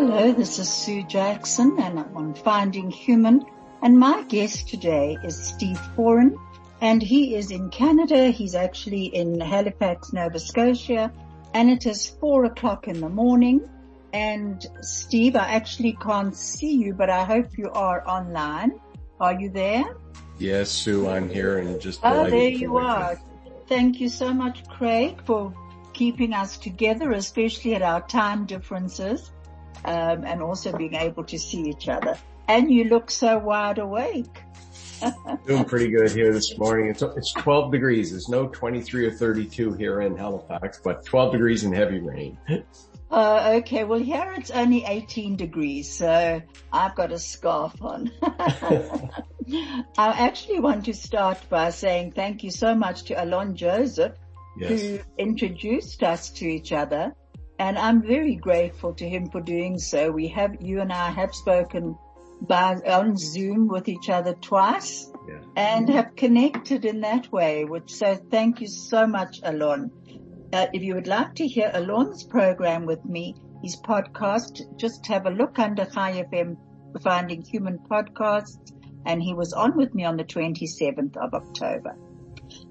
Hello, this is Sue Jackson and I'm on Finding Human and my guest today is Steve Foran and he is in Canada. He's actually in Halifax, Nova Scotia and it is four o'clock in the morning. And Steve, I actually can't see you, but I hope you are online. Are you there? Yes, Sue, I'm here and just. Oh, there you are. Thank you so much, Craig, for keeping us together, especially at our time differences um, and also being able to see each other. And you look so wide awake. Doing pretty good here this morning. It's, it's 12 degrees. There's no 23 or 32 here in Halifax, but 12 degrees and heavy rain. Uh, okay. Well, here it's only 18 degrees, so I've got a scarf on. I actually want to start by saying thank you so much to Alon Joseph yes. who introduced us to each other and I'm very grateful to him for doing so. We have, you and I have spoken by, on Zoom with each other twice yeah. and have connected in that way, which so thank you so much, Alon. Uh, if you would like to hear Alon's program with me, his podcast, just have a look under High FM Finding Human Podcasts and he was on with me on the 27th of October.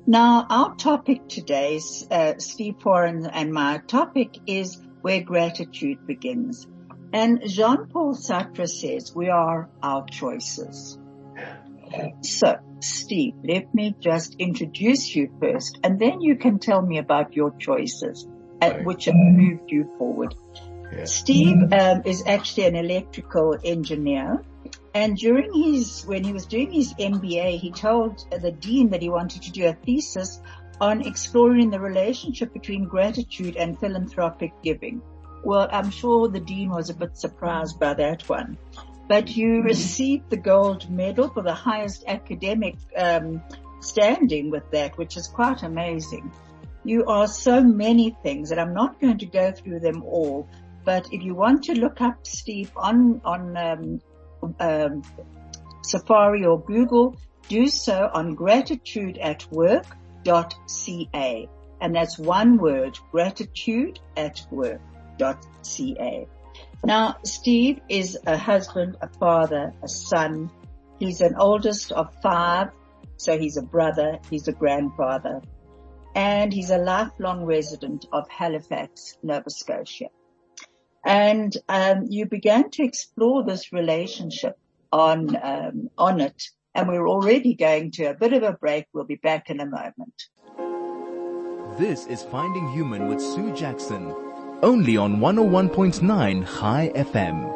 Now, our topic today is uh, Steve Foran and my topic is where gratitude begins. And Jean-Paul Sartre says we are our choices. So, Steve, let me just introduce you first, and then you can tell me about your choices, at which have moved you forward. Yeah. Steve um, is actually an electrical engineer and during his, when he was doing his MBA, he told the dean that he wanted to do a thesis on exploring the relationship between gratitude and philanthropic giving. Well, I'm sure the dean was a bit surprised by that one. But you received the gold medal for the highest academic um, standing with that, which is quite amazing. You are so many things, and I'm not going to go through them all. But if you want to look up Steve on on um, um, Safari or Google, do so on gratitude at gratitudeatwork.ca. And that's one word, gratitude at work.ca. Now, Steve is a husband, a father, a son. He's an oldest of five. So he's a brother. He's a grandfather and he's a lifelong resident of Halifax, Nova Scotia. And um, you began to explore this relationship on um, on it, and we're already going to a bit of a break. We'll be back in a moment. This is Finding Human with Sue Jackson, only on 101.9 High FM.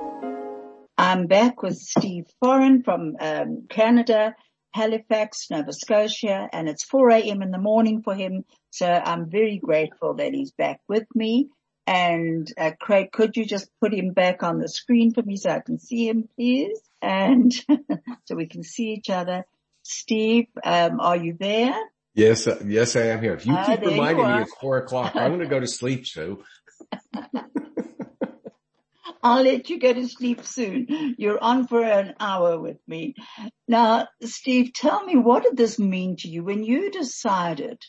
I'm back with Steve Foran from um, Canada, Halifax, Nova Scotia, and it's 4 a.m. in the morning for him. So I'm very grateful that he's back with me. And uh, Craig, could you just put him back on the screen for me so I can see him, please? And so we can see each other. Steve, um, are you there? Yes, uh, yes, I am here. If you uh, keep reminding you me it's four o'clock, I'm going to go to sleep, Sue. I'll let you go to sleep soon. You're on for an hour with me. Now, Steve, tell me, what did this mean to you when you decided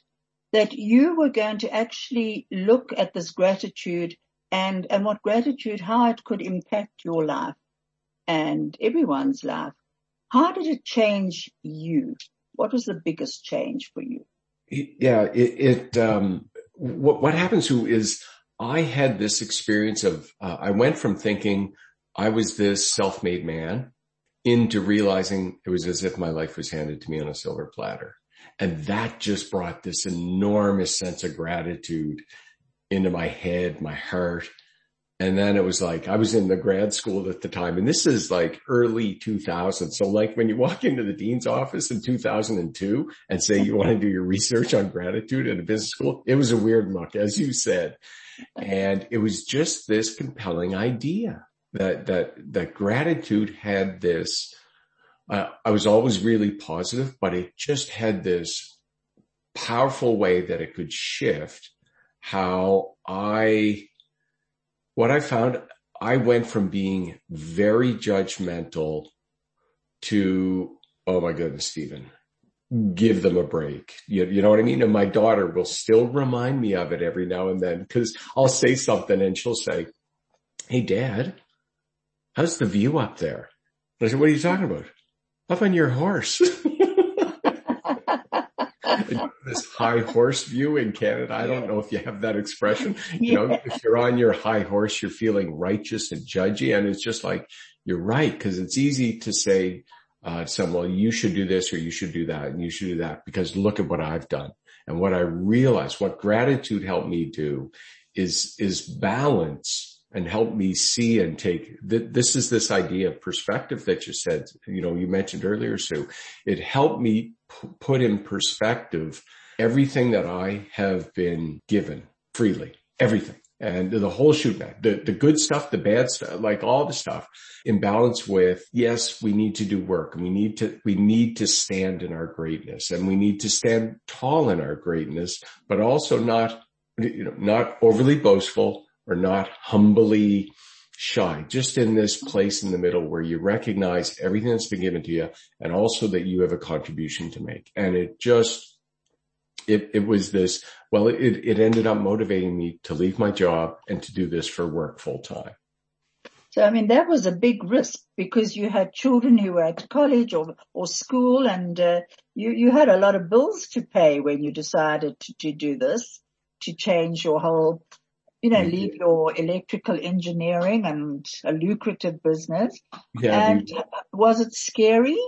that you were going to actually look at this gratitude and, and what gratitude, how it could impact your life and everyone's life. How did it change you? What was the biggest change for you? Yeah, it, it um, what, what happens to is I had this experience of, uh, I went from thinking I was this self-made man into realizing it was as if my life was handed to me on a silver platter. And that just brought this enormous sense of gratitude into my head, my heart. And then it was like, I was in the grad school at the time and this is like early 2000. So like when you walk into the dean's office in 2002 and say you want to do your research on gratitude in a business school, it was a weird look, as you said. And it was just this compelling idea. that, that, that gratitude had this, uh, I was always really positive, but it just had this powerful way that it could shift how I, what I found, I went from being very judgmental to, oh my goodness, Stephen, give them a break. You, you know what I mean? And my daughter will still remind me of it every now and then because I'll say something and she'll say, Hey dad, how's the view up there? I said, what are you talking about? Up on your horse. this high horse view in Canada. I don't know if you have that expression. You know, if you're on your high horse, you're feeling righteous and judgy. And it's just like, you're right. Cause it's easy to say, uh, someone, well, you should do this or you should do that and you should do that because look at what I've done. And what I realized, what gratitude helped me do is, is balance and help me see and take this is this idea of perspective that you said, you know, you mentioned earlier, Sue. It helped me p- put in perspective everything that I have been given freely, everything and the whole shoot the, the good stuff, the bad stuff, like all the stuff in balance with, yes, we need to do work we need to, we need to stand in our greatness and we need to stand tall in our greatness, but also not, you know, not overly boastful or not humbly shy, just in this place in the middle where you recognize everything that's been given to you and also that you have a contribution to make. And it just, it, it was this, well, it, it ended up motivating me to leave my job and to do this for work full time. So, I mean, that was a big risk because you had children who were at college or, or school and, uh, you, you had a lot of bills to pay when you decided to, to do this, to change your whole, you know, leave your electrical engineering and a lucrative business. Yeah. And was it scary?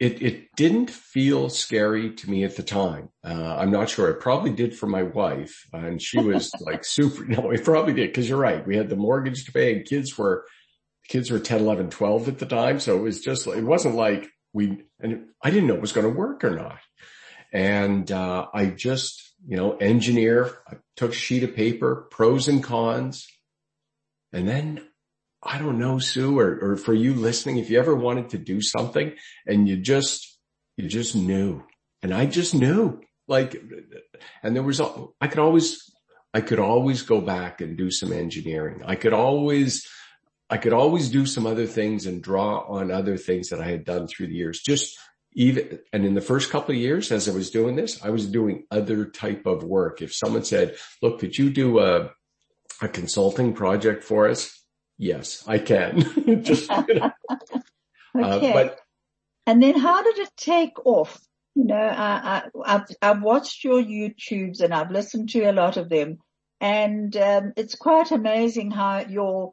it, it didn't feel scary to me at the time. Uh, I'm not sure. It probably did for my wife and she was like super, no, it probably did. Cause you're right. We had the mortgage to pay and kids were, kids were 10, 11, 12 at the time. So it was just, it wasn't like we, and I didn't know it was going to work or not. And, uh, I just, you know, engineer, I took a sheet of paper, pros and cons. And then I don't know, Sue, or, or for you listening, if you ever wanted to do something and you just, you just knew and I just knew like, and there was, I could always, I could always go back and do some engineering. I could always, I could always do some other things and draw on other things that I had done through the years. Just even, and in the first couple of years as I was doing this, I was doing other type of work. If someone said, look, could you do a, a consulting project for us? Yes, I can. Just, you know. Uh, okay. Uh, but, and then how did it take off? You know, I, I, have I've watched your YouTubes and I've listened to a lot of them and, um, it's quite amazing how your,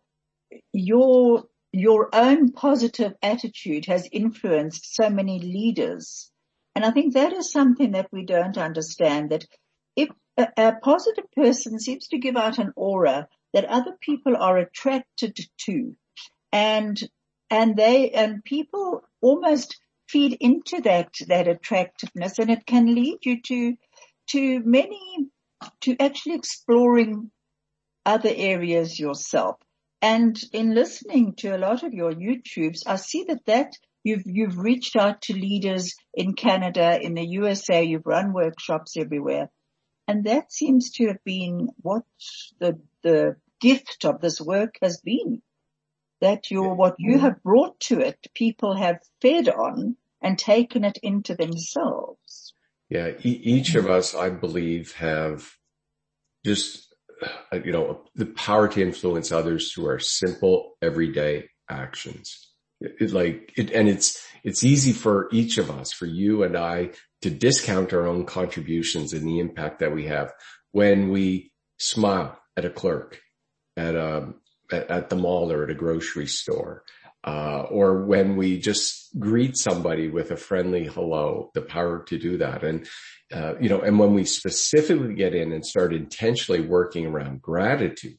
your, your own positive attitude has influenced so many leaders. And I think that is something that we don't understand that if a, a positive person seems to give out an aura that other people are attracted to and, and they, and people almost feed into that, that attractiveness and it can lead you to, to many, to actually exploring other areas yourself. And in listening to a lot of your YouTubes, I see that that you've, you've reached out to leaders in Canada, in the USA, you've run workshops everywhere. And that seems to have been what the, the gift of this work has been. That your, what you have brought to it, people have fed on and taken it into themselves. Yeah. E- each of us, I believe, have just, you know, the power to influence others through our simple everyday actions. It, it like it, and it's, it's easy for each of us, for you and I to discount our own contributions and the impact that we have when we smile at a clerk, at a, um, at, at the mall or at a grocery store. Uh, or when we just greet somebody with a friendly hello, the power to do that. And, uh, you know, and when we specifically get in and start intentionally working around gratitude,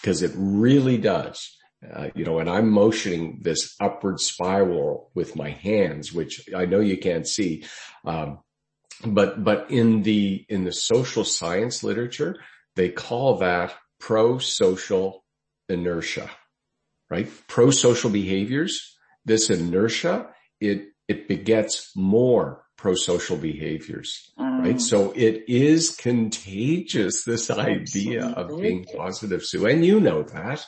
because it really does, uh, you know, and I'm motioning this upward spiral with my hands, which I know you can't see. Um, but, but in the, in the social science literature, they call that pro-social inertia, right? Pro-social behaviors, this inertia, it, it begets more pro-social behaviors, um, right? So it is contagious, this idea of being positive, Sue, and you know that.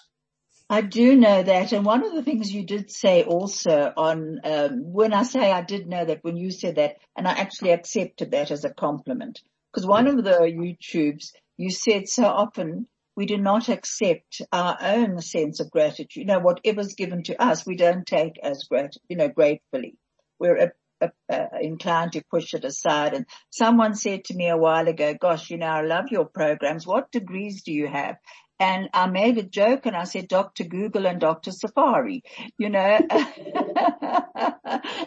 I do know that. And one of the things you did say also on, um, when I say I did know that, when you said that, and I actually accepted that as a compliment, because one of the YouTubes, you said so often, we do not accept our own sense of gratitude. You know, whatever's given to us, we don't take as grat, you know, gratefully. We're a, a, a, inclined to push it aside. And someone said to me a while ago, gosh, you know, I love your programs. What degrees do you have? And I made a joke and I said, Dr. Google and Dr. Safari, you know, and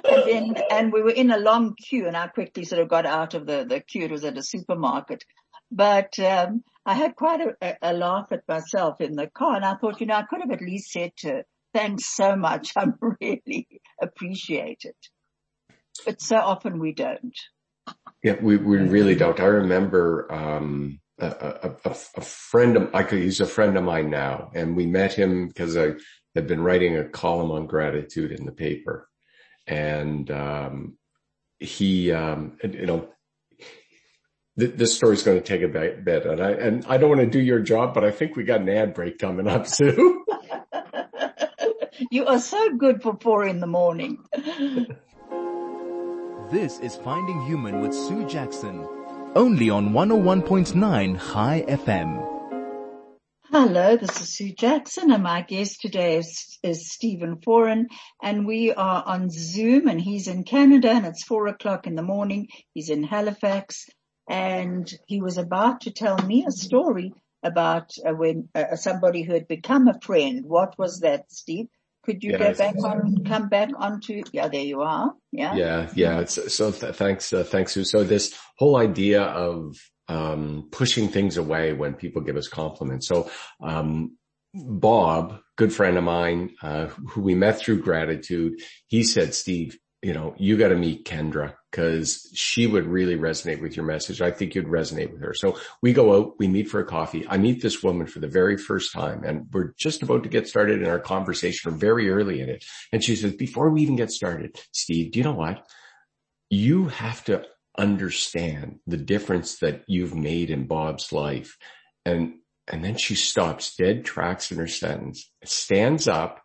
then, and we were in a long queue and I quickly sort of got out of the, the queue. It was at a supermarket, but, um, I had quite a, a, laugh at myself in the car and I thought, you know, I could have at least said to her, thanks so much. I really appreciate it. But so often we don't. Yeah, we, we really don't. I remember, um, a, a, a, friend of, I could, he's a friend of mine now and we met him because I had been writing a column on gratitude in the paper and, um, he, um, you know, th- this story's going to take a bit, bit and I, and I don't want to do your job, but I think we got an ad break coming up soon. you are so good for four in the morning. this is Finding Human with Sue Jackson only on 101.9 High FM. Hello, this is Sue Jackson and my guest today is, is Stephen Foran and we are on Zoom and he's in Canada and it's four o'clock in the morning. He's in Halifax and he was about to tell me a story about uh, when uh, somebody who had become a friend. What was that, Steve? Could you go back on, come back onto, yeah, there you are. Yeah. Yeah. Yeah. It's, so th- thanks, uh, thanks, Sue. So this whole idea of, um, pushing things away when people give us compliments. So, um, Bob, good friend of mine, uh, who we met through gratitude, he said, Steve, you know, you got to meet Kendra because she would really resonate with your message. I think you'd resonate with her. So we go out, we meet for a coffee. I meet this woman for the very first time and we're just about to get started in our conversation or very early in it. And she says, before we even get started, Steve, do you know what? You have to understand the difference that you've made in Bob's life. And, and then she stops dead tracks in her sentence, stands up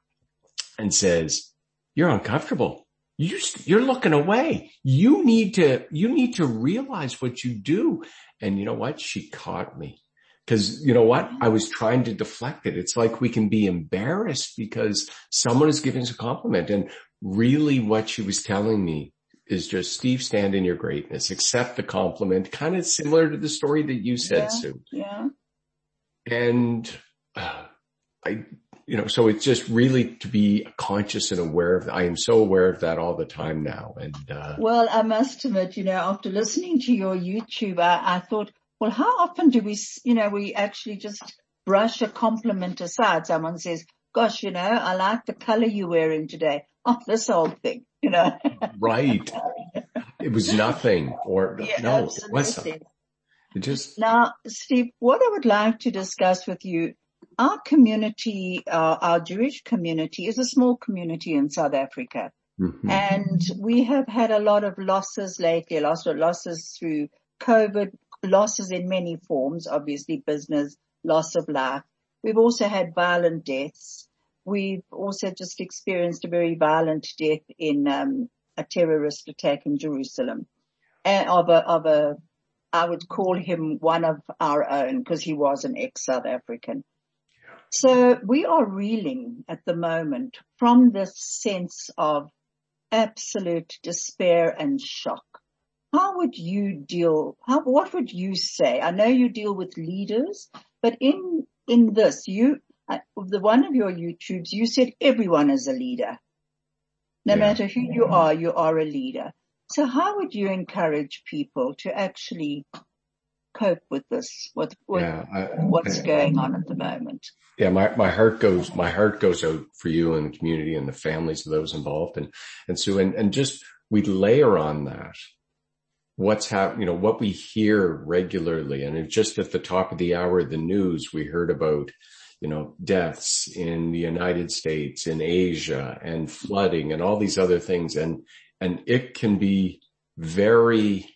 and says, you're uncomfortable you, you're looking away. You need to, you need to realize what you do. And you know what? She caught me. Cause you know what? I was trying to deflect it. It's like we can be embarrassed because someone is giving us a compliment and really what she was telling me is just Steve, stand in your greatness, accept the compliment, kind of similar to the story that you said, yeah, Sue. Yeah. And uh, I, you know, so it's just really to be conscious and aware of, I am so aware of that all the time now. And, uh, well, I must admit, you know, after listening to your YouTube, I, I thought, well, how often do we, you know, we actually just brush a compliment aside? Someone says, gosh, you know, I like the color you're wearing today. Oh, this old thing, you know. right. It was nothing or yeah, no, absolutely. it wasn't. It just. Now, Steve, what I would like to discuss with you our community, uh, our Jewish community is a small community in South Africa. Mm-hmm. And we have had a lot of losses lately, a lot of losses through COVID, losses in many forms, obviously business, loss of life. We've also had violent deaths. We've also just experienced a very violent death in um, a terrorist attack in Jerusalem and of a, of a, I would call him one of our own because he was an ex-South African. So we are reeling at the moment from this sense of absolute despair and shock. How would you deal, how, what would you say? I know you deal with leaders, but in, in this, you, uh, the one of your YouTubes, you said everyone is a leader. No yeah. matter who you are, you are a leader. So how would you encourage people to actually cope with this, with, with yeah, I, what's I, going on at the moment? Yeah, my, my heart goes, my heart goes out for you and the community and the families of those involved. And, and so, and, and just we layer on that what's happening, you know, what we hear regularly. And just at the top of the hour, the news, we heard about, you know, deaths in the United States, in Asia and flooding and all these other things. And, and it can be very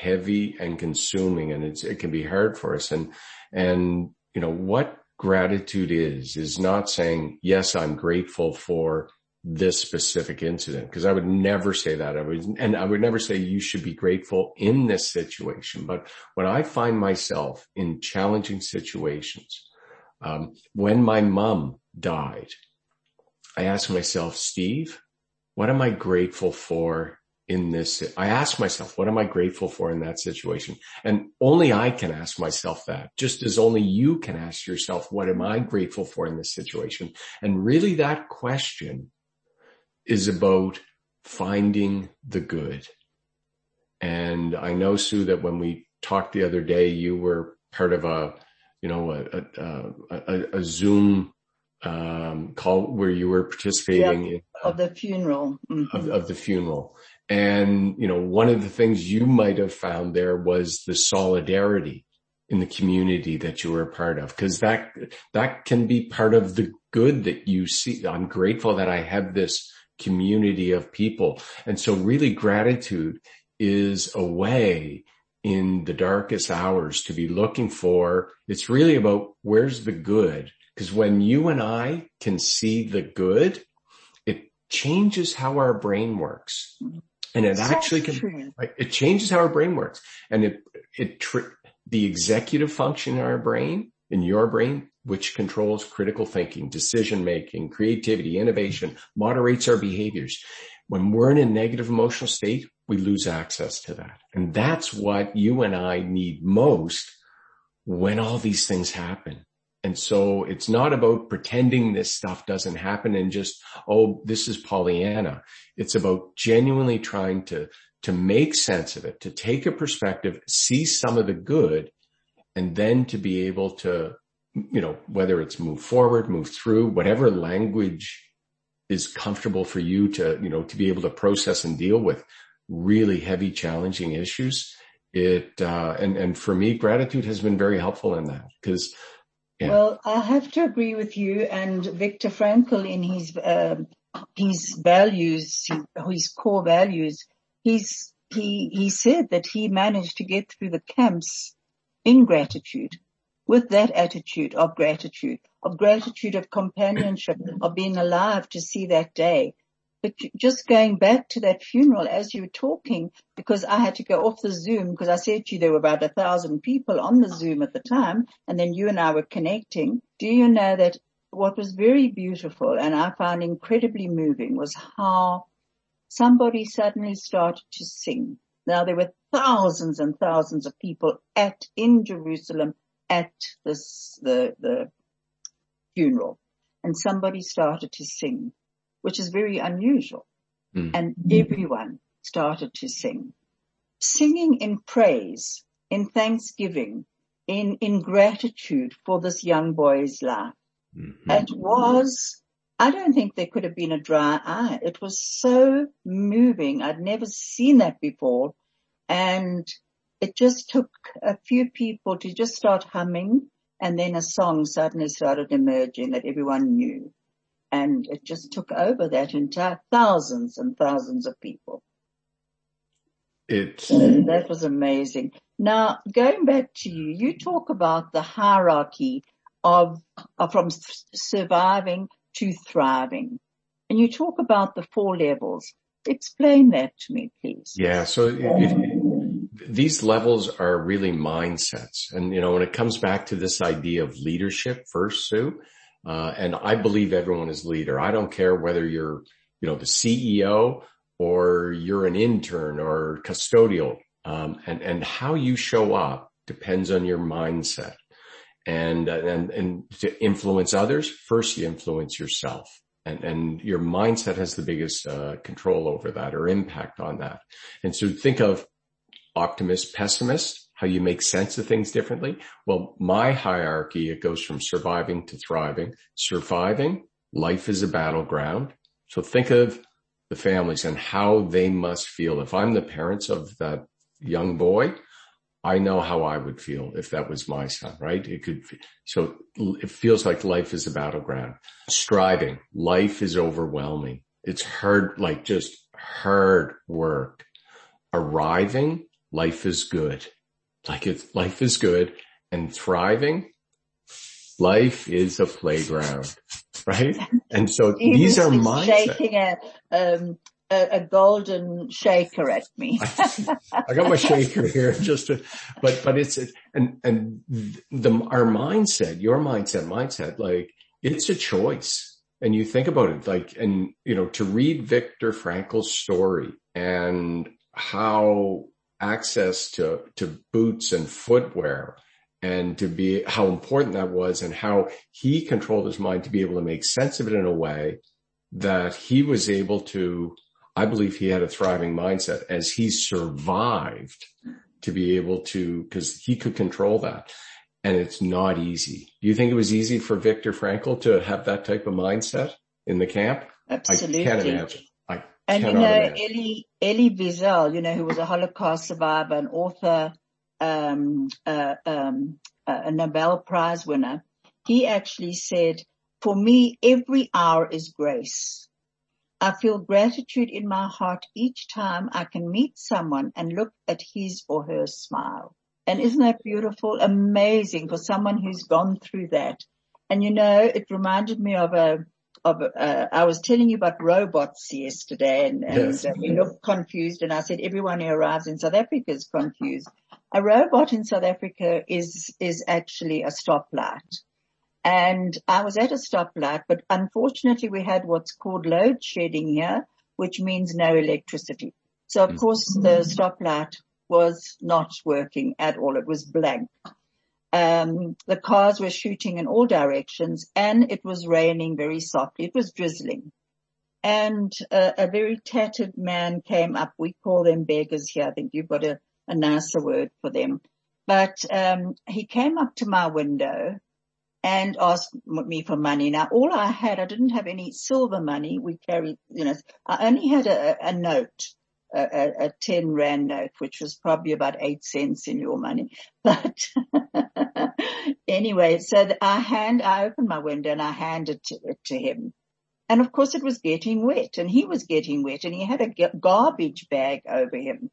heavy and consuming and it can be hard for us. And, and, you know, what gratitude is, is not saying, yes, I'm grateful for this specific incident because I would never say that. I would, and I would never say you should be grateful in this situation. But when I find myself in challenging situations, um, when my mom died, I asked myself, Steve, what am I grateful for in this? I ask myself, what am I grateful for in that situation? And only I can ask myself that, just as only you can ask yourself, what am I grateful for in this situation? And really that question is about finding the good. And I know, Sue, that when we talked the other day, you were part of a, you know, a, a, a, a Zoom um, call where you were participating in, of the funeral mm-hmm. of, of the funeral. And, you know, one of the things you might have found there was the solidarity in the community that you were a part of. Cause that, that can be part of the good that you see. I'm grateful that I have this community of people. And so really gratitude is a way in the darkest hours to be looking for, it's really about where's the good? Because when you and I can see the good, it changes how our brain works. And it actually can, it changes how our brain works. And it, it, tr- the executive function in our brain, in your brain, which controls critical thinking, decision making, creativity, innovation, moderates our behaviors. When we're in a negative emotional state, we lose access to that. And that's what you and I need most when all these things happen. And so it's not about pretending this stuff doesn't happen and just, oh, this is Pollyanna. It's about genuinely trying to, to make sense of it, to take a perspective, see some of the good, and then to be able to you know, whether it's move forward, move through, whatever language is comfortable for you to, you know, to be able to process and deal with really heavy, challenging issues. It, uh, and, and for me, gratitude has been very helpful in that because yeah. Well, I have to agree with you and Viktor Frankl in his, uh, his values, his core values. He's, he, he said that he managed to get through the camps in gratitude with that attitude of gratitude, of gratitude, of companionship, of being alive to see that day. But just going back to that funeral as you were talking, because I had to go off the Zoom because I said to you there were about a thousand people on the Zoom at the time and then you and I were connecting. Do you know that what was very beautiful and I found incredibly moving was how somebody suddenly started to sing. Now there were thousands and thousands of people at in Jerusalem at this, the, the funeral and somebody started to sing, which is very unusual. Mm. And everyone started to sing. Singing in praise, in thanksgiving, in, in gratitude for this young boy's life. Mm-hmm. It was, I don't think there could have been a dry eye. It was so moving. I'd never seen that before. And it just took a few people to just start humming and then a song suddenly started emerging that everyone knew. And it just took over that entire thousands and thousands of people. It so that was amazing. Now going back to you, you talk about the hierarchy of, of from surviving to thriving. And you talk about the four levels. Explain that to me, please. Yeah. So it, these levels are really mindsets. And, you know, when it comes back to this idea of leadership first, Sue, uh, and I believe everyone is leader. I don't care whether you're, you know, the CEO or you're an intern or custodial. Um, and, and how you show up depends on your mindset. And, and, and to influence others, first you influence yourself. And, and your mindset has the biggest uh, control over that or impact on that. And so think of optimist, pessimist, how you make sense of things differently. Well, my hierarchy, it goes from surviving to thriving. Surviving, life is a battleground. So think of the families and how they must feel. If I'm the parents of that young boy, I know how I would feel if that was my son, right? It could, so it feels like life is a battleground. Striving, life is overwhelming. It's hard, like just hard work. Arriving, life is good. Like it's, life is good and thriving, life is a playground, right? And so these are my shaking a, um, a, a, golden shaker at me. I got my shaker here just to, but, but it's, and, and the, our mindset, your mindset, mindset, like it's a choice. And you think about it like, and you know, to read Viktor Frankl's story and how access to, to boots and footwear and to be how important that was and how he controlled his mind to be able to make sense of it in a way that he was able to, I believe he had a thriving mindset as he survived to be able to, cause he could control that. And it's not easy. Do you think it was easy for Viktor Frankl to have that type of mindset in the camp? Absolutely. I can't imagine. And you know, Elie, Elie Wiesel, you know, who was a Holocaust survivor and author, um, uh, um, a Nobel Prize winner, he actually said, for me, every hour is grace. I feel gratitude in my heart each time I can meet someone and look at his or her smile. And isn't that beautiful? Amazing for someone who's gone through that. And you know, it reminded me of a, of, uh, I was telling you about robots yesterday and, and yes. uh, you look confused and I said everyone who arrives in South Africa is confused. A robot in South Africa is, is actually a stoplight. And I was at a stoplight, but unfortunately we had what's called load shedding here, which means no electricity. So of course the stoplight was not working at all. It was blank. Um, the cars were shooting in all directions and it was raining very softly. It was drizzling. And uh, a very tattered man came up. We call them beggars here. I think you've got a a nicer word for them. But um, he came up to my window and asked me for money. Now all I had, I didn't have any silver money. We carried, you know, I only had a, a note, a, a, 10 rand note, which was probably about eight cents in your money. But anyway, so I hand, I opened my window and I handed it to him. And of course it was getting wet and he was getting wet and he had a garbage bag over him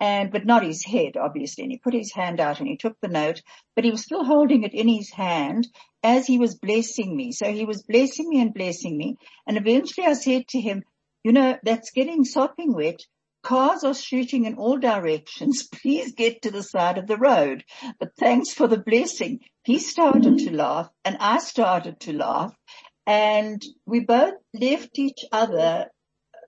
and, but not his head, obviously. And he put his hand out and he took the note, but he was still holding it in his hand as he was blessing me. So he was blessing me and blessing me. And eventually I said to him, you know, that's getting sopping wet. Cars are shooting in all directions. Please get to the side of the road. But thanks for the blessing. He started to laugh and I started to laugh and we both left each other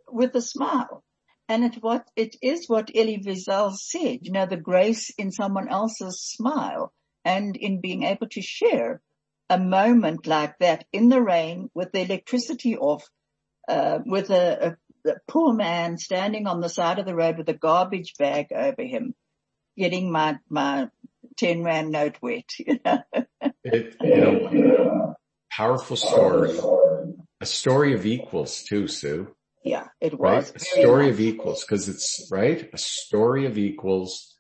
with a smile. And it what it is what Elie Wiesel said, you know, the grace in someone else's smile and in being able to share a moment like that in the rain with the electricity off, uh, with a, a poor man standing on the side of the road with a garbage bag over him, getting my, my 10 rand note wet, you know. it, you know, powerful story. A story of equals too, Sue. Yeah, it was. Right? A story nice. of equals because it's right. A story of equals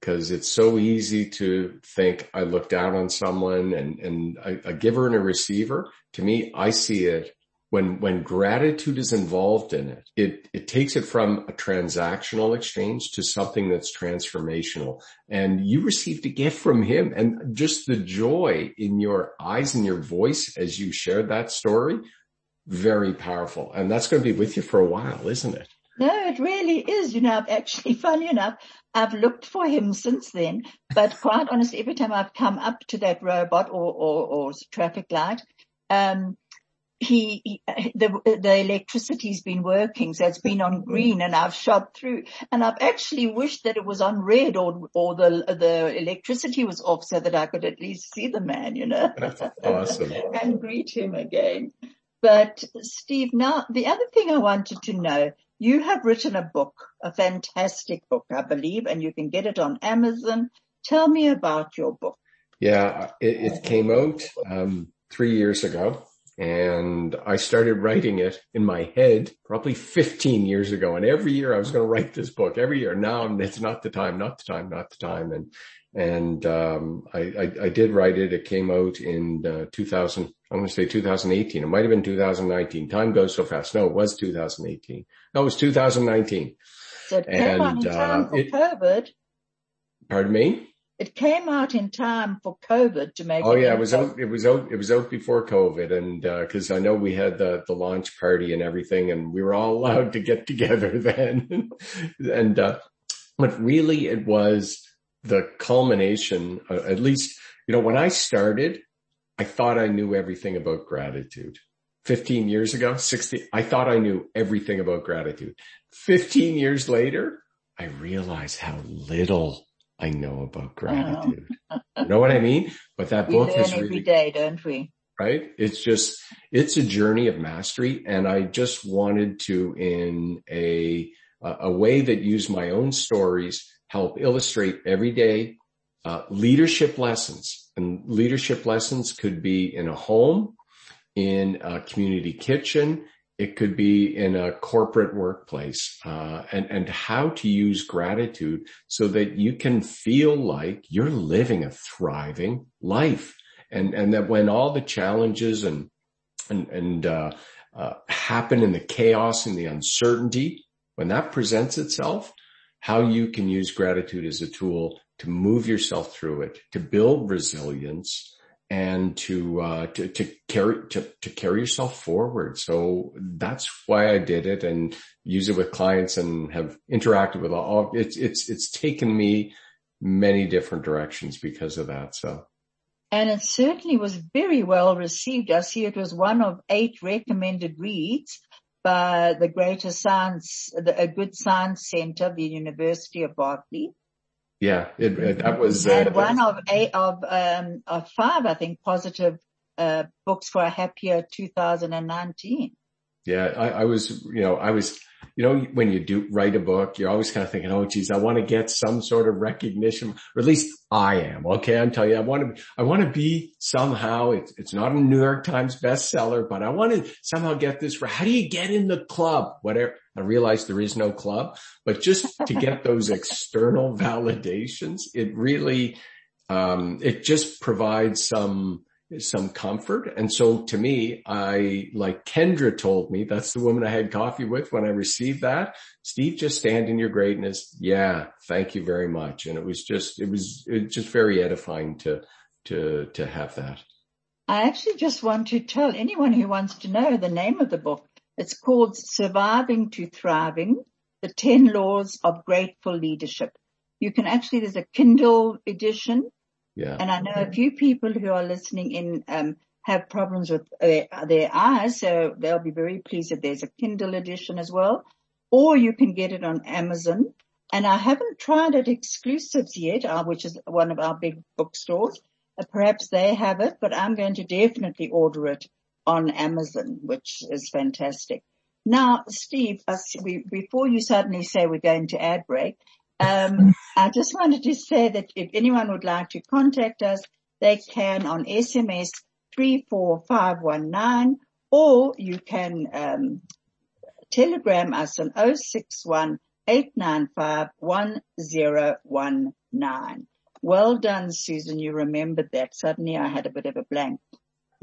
because it's so easy to think I look down on someone and, and a, a giver and a receiver. To me, I see it when, when gratitude is involved in it, it, it takes it from a transactional exchange to something that's transformational. And you received a gift from him and just the joy in your eyes and your voice as you shared that story very powerful. And that's going to be with you for a while, isn't it? No, it really is. You know, I've actually, funny enough, I've looked for him since then, but quite honestly, every time I've come up to that robot or, or, or traffic light, um, he, he, the, the electricity's been working, so it's been on green and I've shot through and I've actually wished that it was on red or, or the, the electricity was off so that I could at least see the man, you know. Awesome. and greet him again. But Steve, now the other thing I wanted to know, you have written a book, a fantastic book, I believe, and you can get it on Amazon. Tell me about your book. Yeah, it, it came out um, three years ago, and I started writing it in my head probably 15 years ago. And every year I was going to write this book every year. Now it's not the time, not the time, not the time. And, and, um, I, I, I, did write it. It came out in uh, 2000. I'm going to say 2018. It might have been 2019. Time goes so fast. No, it was 2018. No, it was 2019. So and, uh, it. Pardon me? It came out in time for COVID to make. Oh yeah, it was out. It was out. It was out before COVID, and because uh, I know we had the the launch party and everything, and we were all allowed to get together then. and uh, but really, it was the culmination. Uh, at least, you know, when I started, I thought I knew everything about gratitude. 15 years ago, 60, I thought I knew everything about gratitude. 15 years later, I realized how little I know about gratitude. you know what I mean? But that we book learn is every really, day, don't we? Right? It's just, it's a journey of mastery. And I just wanted to, in a, a way that used my own stories, help illustrate everyday uh, leadership lessons. And leadership lessons could be in a home, in a community kitchen, it could be in a corporate workplace, uh, and, and how to use gratitude so that you can feel like you're living a thriving life. And, and that when all the challenges and, and, and, uh, uh, happen in the chaos and the uncertainty, when that presents itself, how you can use gratitude as a tool to move yourself through it, to build resilience, and to, uh, to, to carry, to, to carry yourself forward. So that's why I did it and use it with clients and have interacted with all, it's, it's, it's taken me many different directions because of that. So. And it certainly was very well received. I see it was one of eight recommended reads by the Greater Science, the A Good Science Center, the University of Berkeley. Yeah, it, it, that was uh, one of eight of um, of five, I think, positive uh, books for a happier 2019. Yeah, I, I, was, you know, I was, you know, when you do write a book, you're always kind of thinking, oh, geez, I want to get some sort of recognition, or at least I am. Okay, I'm telling you, I want to, I want to be somehow. It's it's not a New York Times bestseller, but I want to somehow get this. How do you get in the club? Whatever. I realize there is no club, but just to get those external validations, it really, um, it just provides some some comfort. And so to me, I, like Kendra told me, that's the woman I had coffee with when I received that. Steve, just stand in your greatness. Yeah. Thank you very much. And it was just, it was, it was just very edifying to, to, to have that. I actually just want to tell anyone who wants to know the name of the book. It's called Surviving to Thriving, the 10 Laws of Grateful Leadership. You can actually, there's a Kindle edition yeah. And I know a few people who are listening in, um, have problems with their, their eyes. So they'll be very pleased that there's a Kindle edition as well, or you can get it on Amazon. And I haven't tried it exclusives yet, uh, which is one of our big bookstores. Uh, perhaps they have it, but I'm going to definitely order it on Amazon, which is fantastic. Now, Steve, uh, we, before you suddenly say we're going to ad break, um, I just wanted to say that if anyone would like to contact us, they can on SMS 34519 or you can um, telegram us on 061 Well done, Susan. You remembered that. Suddenly I had a bit of a blank.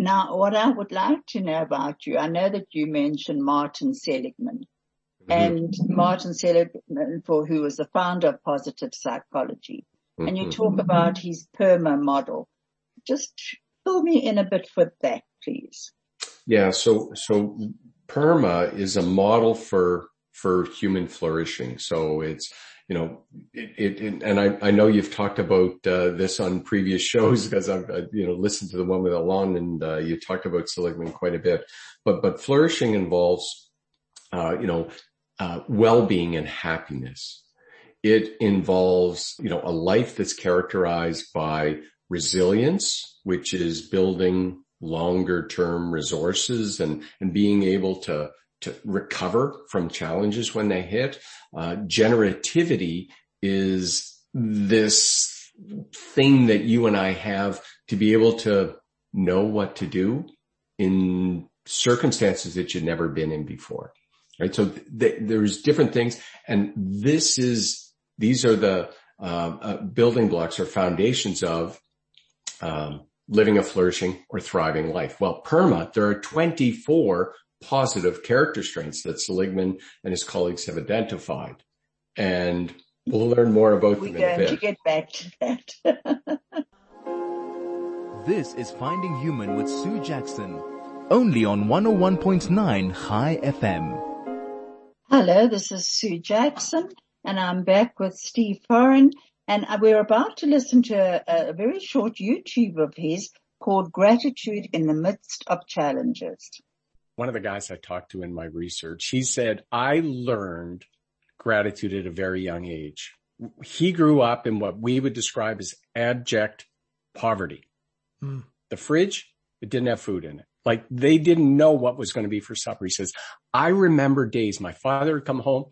Now, what I would like to know about you, I know that you mentioned Martin Seligman. Mm-hmm. and Martin Seligman, for who was the founder of positive psychology. Mm-hmm. And you mm-hmm. talk about his PERMA model. Just fill me in a bit with that, please. Yeah. So, so PERMA is a model for, for human flourishing. So it's, you know, it, it, it and I, I know you've talked about uh, this on previous shows because I've, I, you know, listened to the one with Alon and uh, you talked about Seligman quite a bit, but, but flourishing involves, uh, you know, uh, well-being and happiness. It involves, you know, a life that's characterized by resilience, which is building longer term resources and, and being able to, to recover from challenges when they hit. Uh, generativity is this thing that you and I have to be able to know what to do in circumstances that you'd never been in before. Right. So th- there's different things. And this is, these are the uh, uh, building blocks or foundations of um, living a flourishing or thriving life. Well, PERMA, there are 24 positive character strengths that Seligman and his colleagues have identified. And we'll learn more about We're them in a going to bit. get back to that. This is Finding Human with Sue Jackson. Only on 101.9 High FM. Hello, this is Sue Jackson and I'm back with Steve Foran and we're about to listen to a, a very short YouTube of his called Gratitude in the Midst of Challenges. One of the guys I talked to in my research, he said, I learned gratitude at a very young age. He grew up in what we would describe as abject poverty. Mm. The fridge, it didn't have food in it. Like they didn't know what was going to be for supper. He says, I remember days my father would come home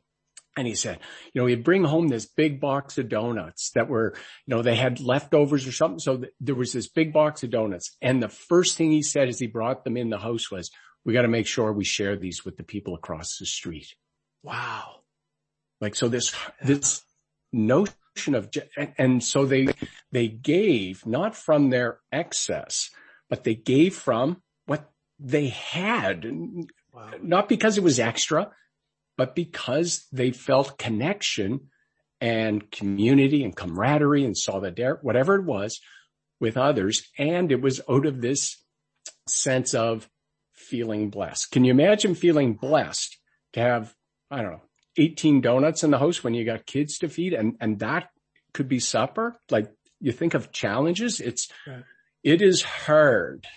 and he said, you know, he'd bring home this big box of donuts that were, you know, they had leftovers or something. So th- there was this big box of donuts. And the first thing he said as he brought them in the house was, we got to make sure we share these with the people across the street. Wow. Like, so this, this notion of, and, and so they, they gave not from their excess, but they gave from what they had, Wow. not because it was extra, but because they felt connection and community and camaraderie and solidarity, whatever it was with others. And it was out of this sense of feeling blessed. Can you imagine feeling blessed to have, I don't know, 18 donuts in the house when you got kids to feed and, and that could be supper? Like you think of challenges. It's, Right. it is hard.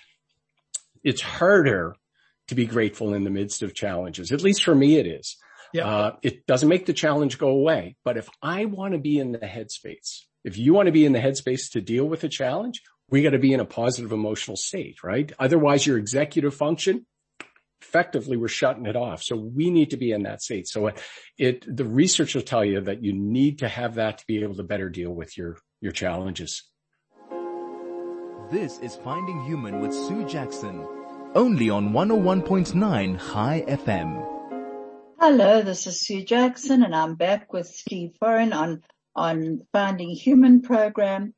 It's harder to be grateful in the midst of challenges. At least for me, it is. Yeah. Uh, it doesn't make the challenge go away, but if I want to be in the headspace, if you want to be in the headspace to deal with a challenge, we got to be in a positive emotional state, right? Otherwise your executive function, effectively we're shutting it off. So we need to be in that state. So it, it, the research will tell you that you need to have that to be able to better deal with your, your challenges. This is Finding Human with Sue Jackson. Only on 101.9 High FM. Hello, this is Sue Jackson and I'm back with Steve Foran on, on Finding Human program.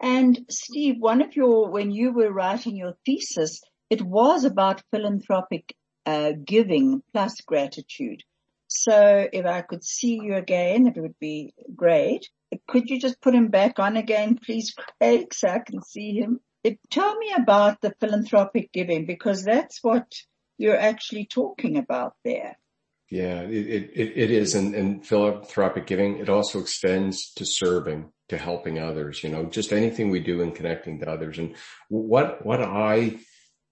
And Steve, one of your, when you were writing your thesis, it was about philanthropic uh, giving plus gratitude. So if I could see you again, it would be great. Could you just put him back on again, please, Craig, so I can see him? It, tell me about the philanthropic giving because that's what you're actually talking about there. Yeah, it, it, it is. And, and philanthropic giving, it also extends to serving, to helping others, you know, just anything we do in connecting to others. And what, what I,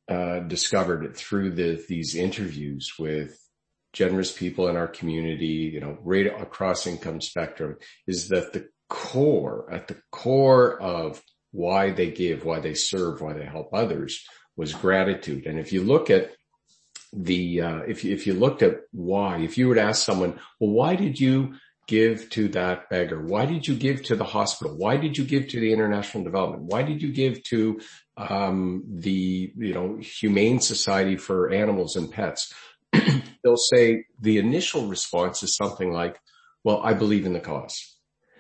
uh, discovered through the, these interviews with generous people in our community, you know, right across income spectrum is that the core, at the core of why they give, why they serve, why they help others was gratitude. And if you look at the, uh, if if you looked at why, if you would ask someone, well, why did you give to that beggar? Why did you give to the hospital? Why did you give to the international development? Why did you give to, um, the, you know, humane society for animals and pets? They'll say the initial response is something like, well, I believe in the cause.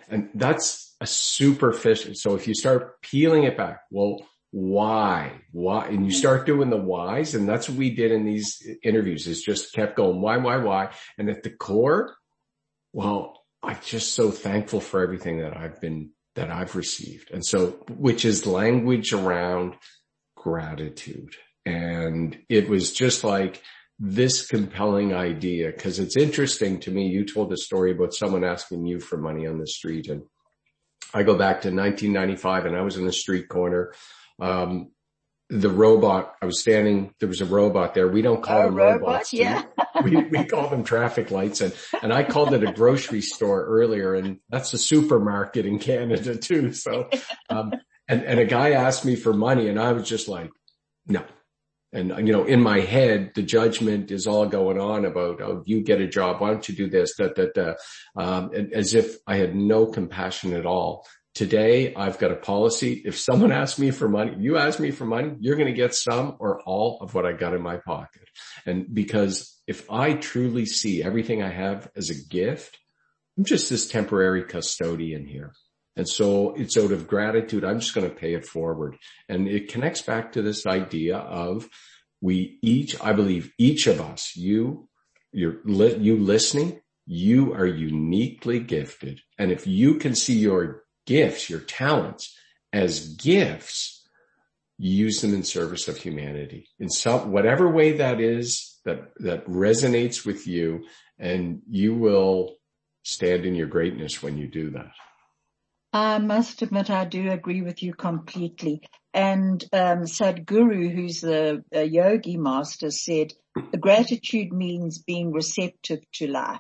And that's a superficial. So if you start peeling it back, well, why, why, and you start doing the whys, and that's what we did in these interviews is just kept going, why, why, why? And at the core, well, I'm just so thankful for everything that I've been, that I've received. And so, which is language around gratitude. And it was just like this compelling idea because it's interesting to me. You told a story about someone asking you for money on the street and I go back to 1995 and I was in the street corner. Um, the robot, I was standing, there was a robot there. We don't call them robot, robots. yeah. we, we call them traffic lights and, and I called it a grocery store earlier and that's a supermarket in Canada too. So, um, and, and a guy asked me for money and I was just like, no. And, you know, in my head, the judgment is all going on about, oh, you get a job. Why don't you do this? That, that, um, as if I had no compassion at all. Today I've got a policy. If someone asks me for money, you ask me for money, you're going to get some or all of what I got in my pocket. And because if I truly see everything I have as a gift, I'm just this temporary custodian here. And so it's out of gratitude. I'm just going to pay it forward. And it connects back to this idea of we each, I believe each of us, you, you're, you listening, you are uniquely gifted. And if you can see your gifts, your talents as gifts, use them in service of humanity in some, whatever way that is that, that resonates with you and you will stand in your greatness when you do that. I must admit, I do agree with you completely. And um, Sadhguru, who's the yogi master, said gratitude means being receptive to life.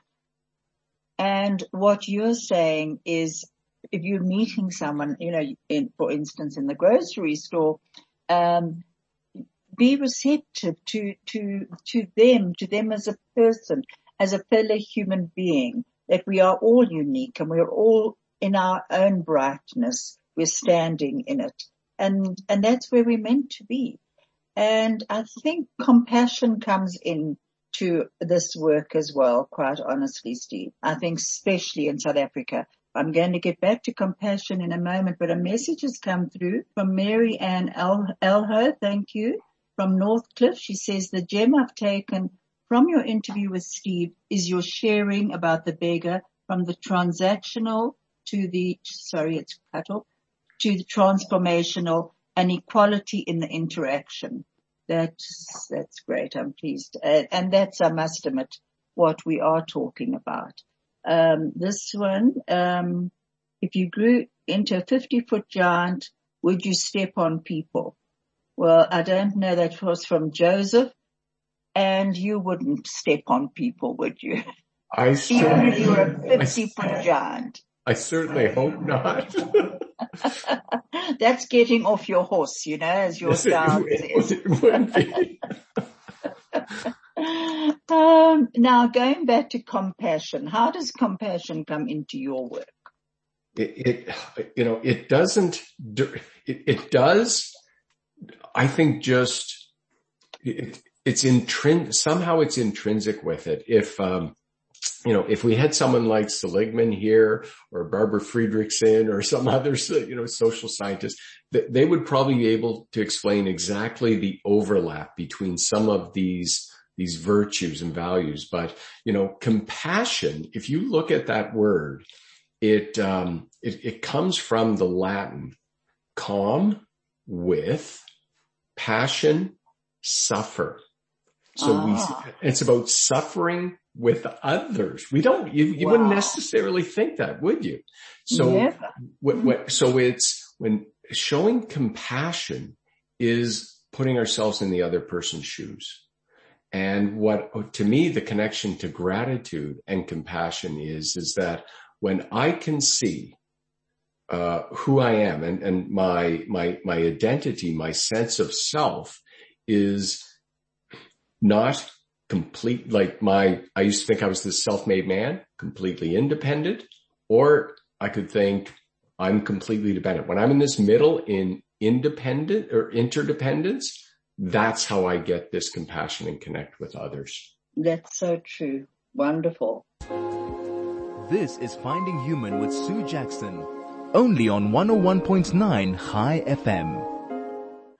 And what you're saying is, if you're meeting someone, you know, in, for instance, in the grocery store, um, be receptive to to to them, to them as a person, as a fellow human being. That we are all unique and we're all in our own brightness. We're standing in it. And, and that's where we're meant to be. And I think compassion comes in to this work as well, quite honestly, Steve. I think especially in South Africa. I'm going to get back to compassion in a moment, but a message has come through from Mary Ann El- Elho. Thank you. From Northcliffe. She says the gem I've taken from your interview with Steve is your sharing about the beggar from the transactional to the, sorry, it's cut off, to the transformational and equality in the interaction. That's, that's great. I'm pleased. Uh, and that's, I must admit, what we are talking about. Um, this one, um, if you grew into a 50 foot giant, would you step on people? Well, I don't know. That was from Joseph. And you wouldn't step on people, would you? I Even if you were a 50 foot giant. I certainly hope not. That's getting off your horse, you know, as your sound it, it be. Um, now going back to compassion, how does compassion come into your work? It, it you know, it doesn't, it, it does, I think just, it, it's intrinsic, somehow it's intrinsic with it. If, um, you know, if we had someone like Seligman here or Barbara Fredrickson or some other, you know, social scientist, they would probably be able to explain exactly the overlap between some of these, these virtues and values. But, you know, compassion, if you look at that word, it, um, it, it comes from the Latin calm with passion, suffer. So ah. we, it's about suffering with others. We don't, you, you wow. wouldn't necessarily think that, would you? So, yeah. what, what, so it's when showing compassion is putting ourselves in the other person's shoes. And what to me, the connection to gratitude and compassion is, is that when I can see uh, who I am and, and my, my, my identity, my sense of self is not complete, like my, I used to think I was this self-made man, completely independent, or I could think I'm completely dependent. When I'm in this middle in independent or interdependence, that's how I get this compassion and connect with others. That's so true. Wonderful. This is Finding Human with Sue Jackson, only on 101.9 High FM.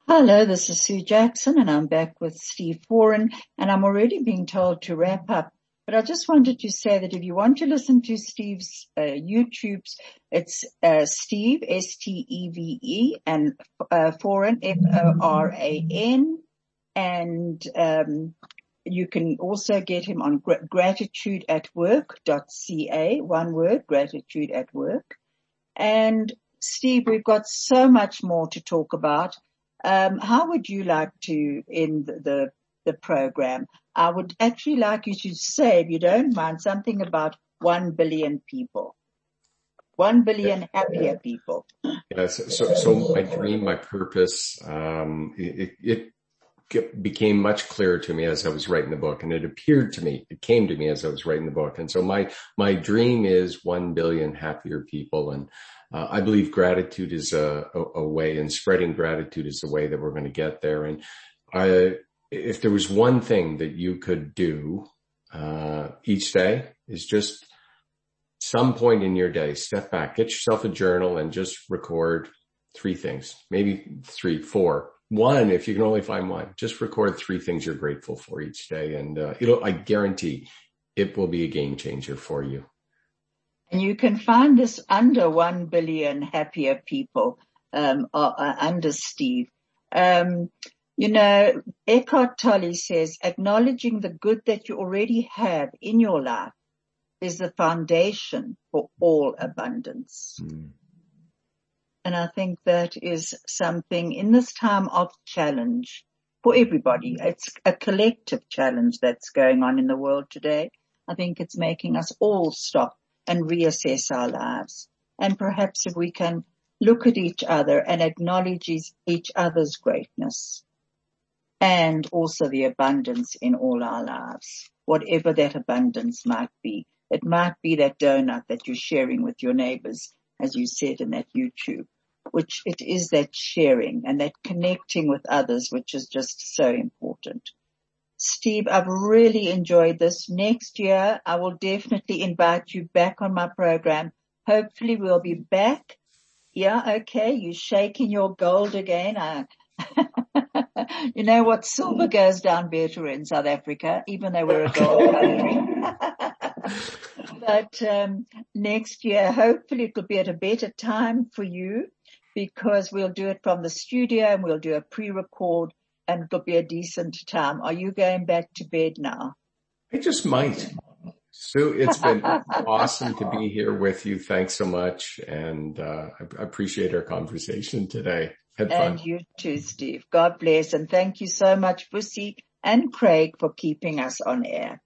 Hello, this is Sue Jackson and I'm back with Steve Foran and I'm already being told to wrap up. But I just wanted to say that if you want to listen to Steve's uh, YouTube's, it's uh, Steve, S-T-E-V-E and uh, Foran, F-O-R-A-N. And um, you can also get him on gr- gratitude at work.ca, one word, gratitude at work. And Steve, we've got so much more to talk about. Um, how would you like to end the, the program? I would actually like you to say, if you don't mind, something about one billion people. One billion happier people. Yes. So, so my dream, my purpose, um, it, it, became much clearer to me as I was writing the book and it appeared to me, it came to me as I was writing the book. And so my, my dream is 1 billion happier people. And, uh, I believe gratitude is a, a, a, way and spreading gratitude is the way that we're going to get there. And I, if there was one thing that you could do, uh, each day is just some point in your day, step back, get yourself a journal and just record three things, maybe three, four, one, if you can only find one, just record three things you're grateful for each day. And, uh, it'll, I guarantee it will be a game changer for you. And you can find this under 1 billion happier people, um, uh, under Steve. Um, you know, Eckhart Tolle says acknowledging the good that you already have in your life is the foundation for all abundance. Mm. And I think that is something in this time of challenge for everybody. It's a collective challenge that's going on in the world today. I think it's making us all stop and reassess our lives. And perhaps if we can look at each other and acknowledge each other's greatness and also the abundance in all our lives, whatever that abundance might be. It might be that donut that you're sharing with your neighbors, as you said in that YouTube which it is that sharing and that connecting with others, which is just so important. Steve, I've really enjoyed this. Next year, I will definitely invite you back on my program. Hopefully we'll be back. Yeah, okay. You're shaking your gold again. I, you know what? Silver goes down better in South Africa, even though we're a gold country. but um, next year, hopefully it'll be at a better time for you because we'll do it from the studio and we'll do a pre-record and it'll be a decent time. Are you going back to bed now? I just might. Sue, it's been awesome to be here with you. Thanks so much. And, uh, I appreciate our conversation today. Had fun. And you too, Steve. God bless. And thank you so much, Bussy and Craig for keeping us on air.